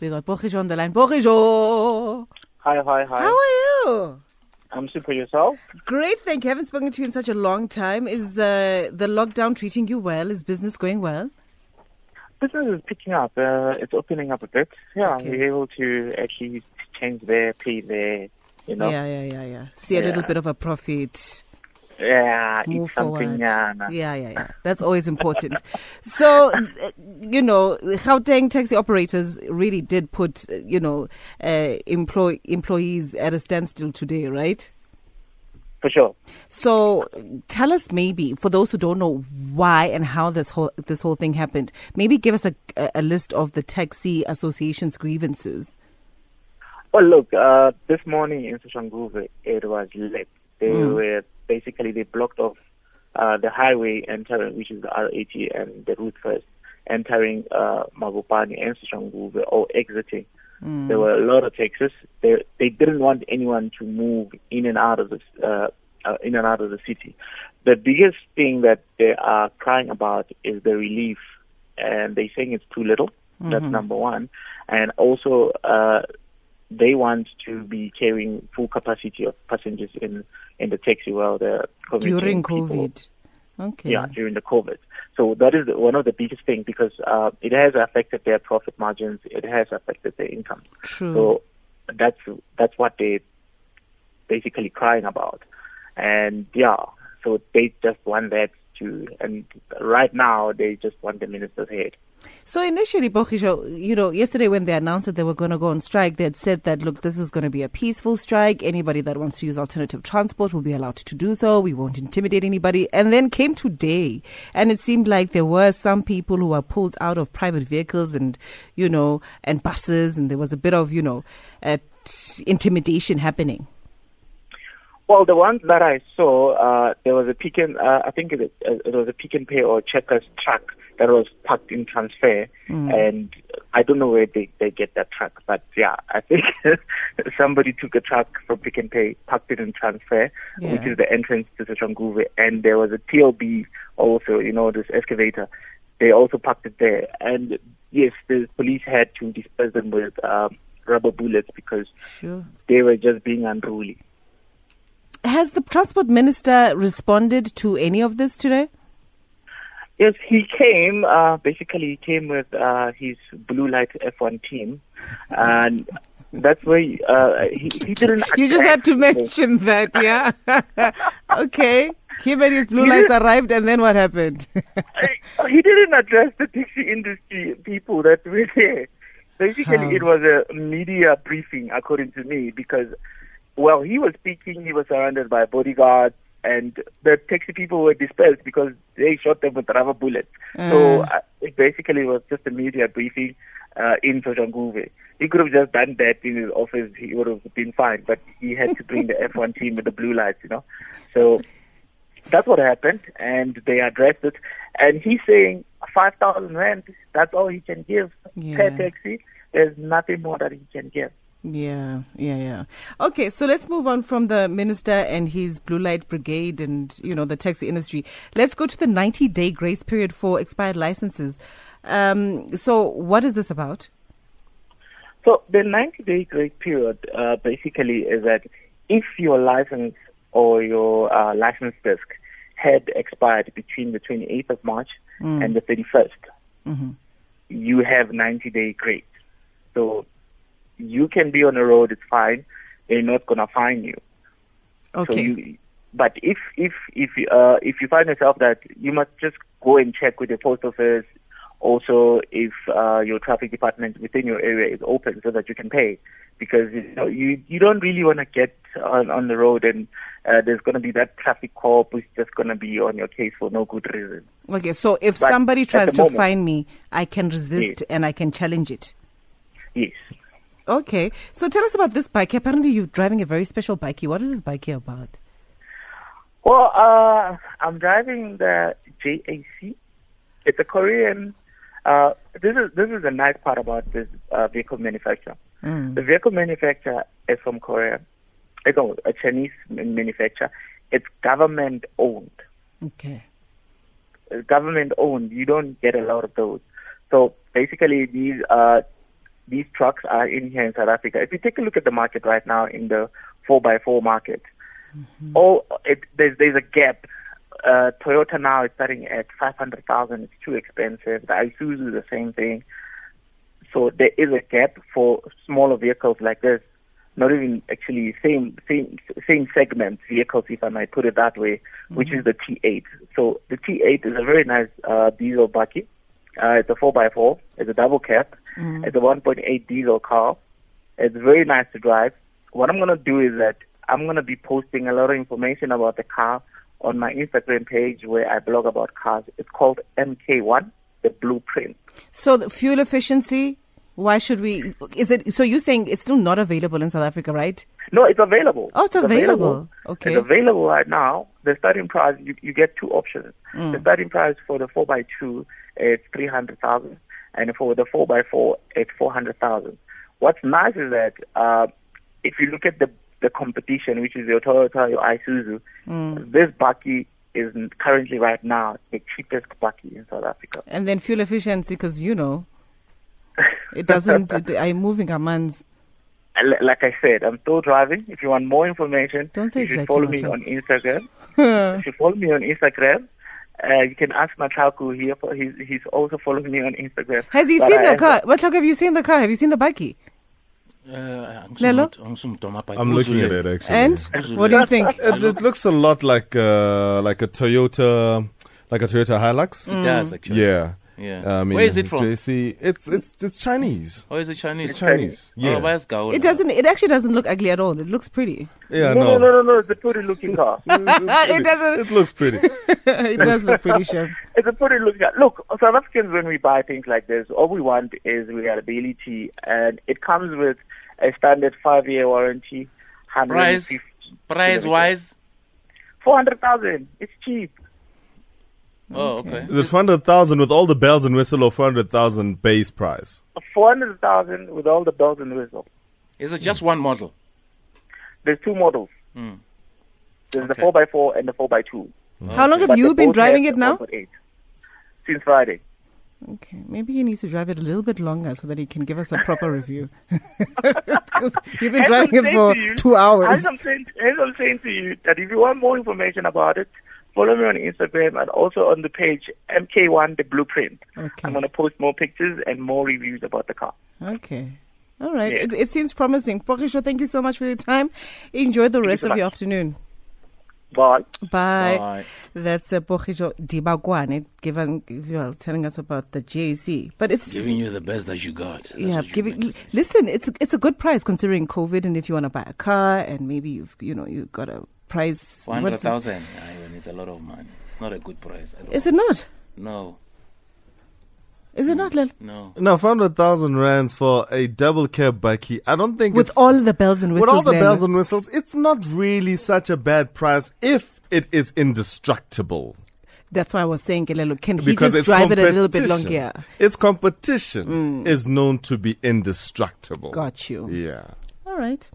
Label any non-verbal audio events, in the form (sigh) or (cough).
We got Pogiso on the line. Pogiso! Hi, hi, hi. How are you? I'm super yourself. Great, thank you. haven't spoken to you in such a long time. Is uh, the lockdown treating you well? Is business going well? Business is picking up. Uh, it's opening up a bit. Yeah, Okay. we're able to actually change there, pay there, you know. Yeah, yeah, yeah, yeah. See a little bit of a profit. Yeah, Move eat something. forward. Yeah. Yeah, yeah. That's always important. (laughs) so, you know, Gauteng taxi operators really did put, you know, uh, employ- employees at a standstill today, right? for sure. So tell us maybe for those who don't know why and how this whole this whole thing happened. Maybe give us a, a a list of the taxi association's grievances. Well, look, uh, this morning in Soshanguve, it was lit. They Mm. were basically they blocked off uh, the highway entering, which is the R80 and the route first, entering uh, Mabopane and Soshanguve or exiting. There were a lot of taxis. They they didn't want anyone to move in and out of the uh, uh, in and out of the city. The biggest thing that they are crying about is the relief, and they're saying it's too little. That's number one, and also uh, they want to be carrying full capacity of passengers in in the taxi while the During people- COVID. Okay. yeah, during the COVID. So that is one of the biggest things because uh, it has affected their profit margins. It has affected their income. True. So that's that's what they basically crying about. And yeah, so they just want that to. And right now, they just want the minister's head. So initially, Pogiso, you know, yesterday when they announced that they were going to go on strike, they had said that, look, this is going to be a peaceful strike. Anybody that wants to use alternative transport will be allowed to do so. We won't intimidate anybody. And then came today, and it seemed like there were some people who were pulled out of private vehicles and, you know, and buses, and there was a bit of, you know, uh, intimidation happening. Well, the ones that I saw, uh, there was a pick and uh, I think it, uh, it was a Pick n Pay or checkers truck that was parked in transfer, and I don't know where they, they get that truck, but yeah, I think (laughs) somebody took a truck from Pick n Pay, parked it in transfer, which is the entrance to Soshanguve, and there was a TLB also, you know, this excavator. They also parked it there, and yes, the police had to disperse them with um, rubber bullets because Sure. they were just being unruly. Has the transport minister responded to any of this today? Yes, he came. Uh, basically, he came with uh, his blue light F1 team, and that's where he, uh, he, he (laughs) didn't. You just had to mention that, yeah. (laughs) okay. Him and his blue You lights arrived, and then what happened? He didn't address the taxi industry people that were there. Basically, How? it was a media briefing, according to me, because well, he was speaking. He was surrounded by bodyguards, and the taxi people were dispersed because they shot them with rubber bullets. So Uh. it basically was just a media briefing uh, in Soshanguve. He could have just done that in his office. He would have been fine, but he had to bring the F1 (laughs) team with the blue lights, you know. So that's what happened, and they addressed it. And he's saying five thousand rand. That's all he can give Yeah. per taxi. There's nothing more that he can give. Yeah, yeah, yeah. Okay, so let's move on from the minister and his blue light brigade and, you know, the taxi industry. Let's go to the 90 day grace period for expired licenses. Um, so, what is this about? So the 90-day grace period uh, basically is that if your license or your uh, license disc had expired between the 28th of March and the 31st, you have 90-day grace. So you can be on the road, it's fine. They're not gonna fine you. Okay. So you, but if if if uh, if you find yourself that you must just go and check with the post office. Also, if uh, your traffic department within your area is open, so that you can pay, because you know you you don't really want to get on on the road and uh, there's going to be that traffic cop who's just going to be on your case for no good reason. okay, so if But somebody tries to moment- fine me, I can resist Yes. and I can challenge it. Yes. Okay, so tell us about this bike. Apparently, you're driving a very special bike. What is this bike about? Well, uh, I'm driving the JAC. It's a Korean. Uh, this is this is the nice part about this uh, vehicle manufacturer. Mm. The vehicle manufacturer is from Korea. It's a a Chinese manufacturer. It's government owned. Okay. It's government owned. You don't get a lot of those. So basically, these are these trucks are in here in South Africa. If you take a look at the market right now in the 4x4 market, mm-hmm. oh, it, there's, there's a gap. Uh, Toyota now is starting at 500,000. It's too expensive. The Isuzu is the same thing. So there is a gap for smaller vehicles like this. Not even actually same same same segment vehicles, if I might put it that way, mm-hmm. which is the T8. So the T8 is a very nice uh, diesel bakkie. Uh, it's a 4x4. It's a double cab. Mm. It's a 1.8 diesel car. It's very nice to drive. What I'm going to do is that I'm going to be posting a lot of information about the car on my Instagram page where I blog about cars. It's called MK1, the blueprint. So the fuel efficiency, why should we? Is it so? You're saying it's still not available in South Africa, right? No, it's available. Oh, it's, it's available. available. Okay, it's available right now. The starting price, you, you get two options. Mm. The starting price for the four x two is three hundred thousand, and for the four x four, it's four hundred thousand. What's nice is that uh, if you look at the the competition, which is your Toyota, your Isuzu, mm. this bakkie is currently right now the cheapest bakkie in South Africa. And then fuel efficiency, because you know it doesn't. (laughs) it, I'm moving a man's. Like I said, I'm still driving. If you want more information, Don't say you exactly should follow me on Instagram. (laughs) you should follow me on Instagram. Uh, you can ask Machaku here. He's, he's also following me on Instagram. Has he but seen I the car? What have you seen the car? Have you seen the bakkie? Uh, Lelo? I'm looking at it actually. And what do you think? It, it looks a lot like uh, like a Toyota, like a Toyota Hilux. It does actually. Yeah. Yeah. Uh, I mean, Where is it from? JC, it's it's it's Chinese. Oh, is it Chinese? It's Chinese. Yeah. Oh, it doesn't. It actually doesn't look ugly at all. It looks pretty. Yeah. No, no, no, no. no. It's a pretty looking car. (laughs) it doesn't. It looks pretty. (laughs) it does look pretty, sure. (laughs) It's a pretty looking car. Look, South Africans, when we buy things like this, all we want is reliability, and it comes with a standard five-year warranty. Price, price wise, four hundred thousand. It's cheap. Oh, okay. Is it 400,000 with all the bells and whistle or 400,000 base price? 400,000 with all the bells and whistle. Is it just one model? There's two models. Mm. There's okay. the 4x4 and the 4x2. How long have but you been driving it now? Since Friday. Okay, maybe he needs to drive it a little bit longer so that he can give us a proper review. (laughs) Because you've been driving it for you, two hours. As I'm, saying, as I'm saying to you, that if you want more information about it, follow me on Instagram and also on the page MK1 The Blueprint. Okay. I'm going to post more pictures and more reviews about the car. Okay. All right. It, it, seems promising. Pogiso, thank you so much for your time. Enjoy the thank rest you so of much. your afternoon. Bye. Bye. Bye. That's uh, Pogiso Dibakoane given well, telling us about the JC. But it's giving you the best that you got. That's yeah, giving. Listen, it's it's a good price considering COVID, and if you want to buy a car, and maybe you've you know you got a price. Four hundred thousand. It's a lot of money. It's not a good price. Is it not? No. Is it not, Lil? No. No, 400,000 rands for a double cab bakkie. I don't think With all the bells and whistles. With all the bells and whistles, it's not really such a bad price if it is indestructible. That's why I was saying, Kelelo, can he just drive it a little bit longer? Its competition mm. is known to be indestructible. Got you. Yeah. All right.